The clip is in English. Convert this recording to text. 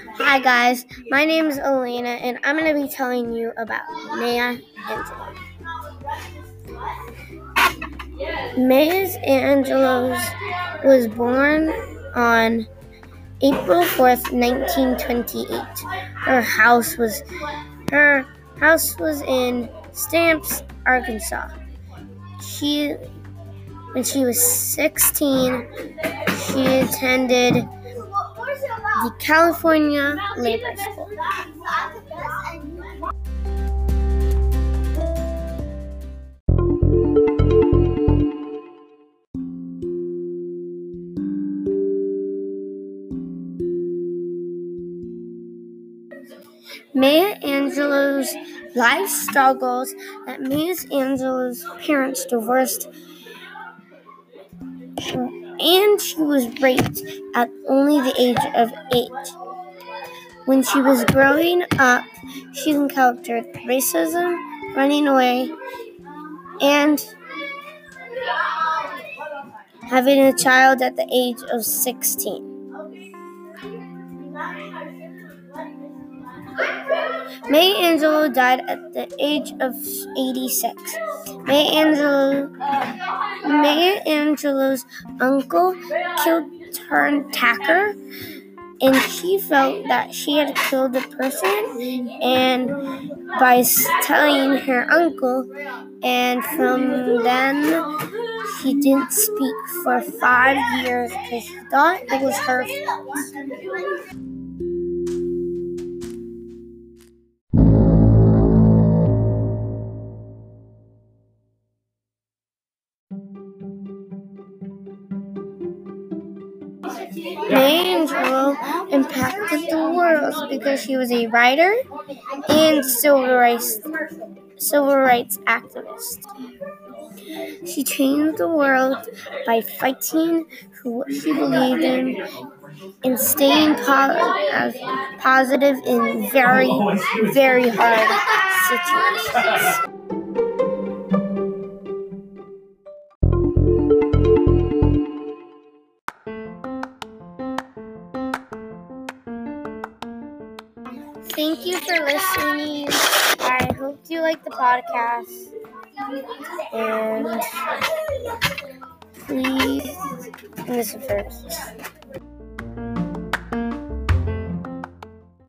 Hi guys, my name is Elena and I'm going to be telling you about Maya Angelou. Maya Angelou was born on April 4th, 1928. Her house was her house was in Stamps, Arkansas. She when she was 16, she attended the California Labor School. Maya Angelou's life struggles that Maya Angelou's parents divorced and she was raped at only the age of eight. When she was growing up, she encountered racism, running away, and having a child at the age of 16. May Angelou died at the age of 86. May Angelou, May Angelou's uncle killed her attacker, and she felt that she had killed the person, and by telling her uncle, and from then she didn't speak for five years because she thought it was her fault. Maya Angelou impacted the world because she was a writer and civil rights civil rights activist. She changed the world by fighting for what she believed in and staying po- positive in very, very hard situations. Thank you for listening. I hope you like the podcast. And please listen first.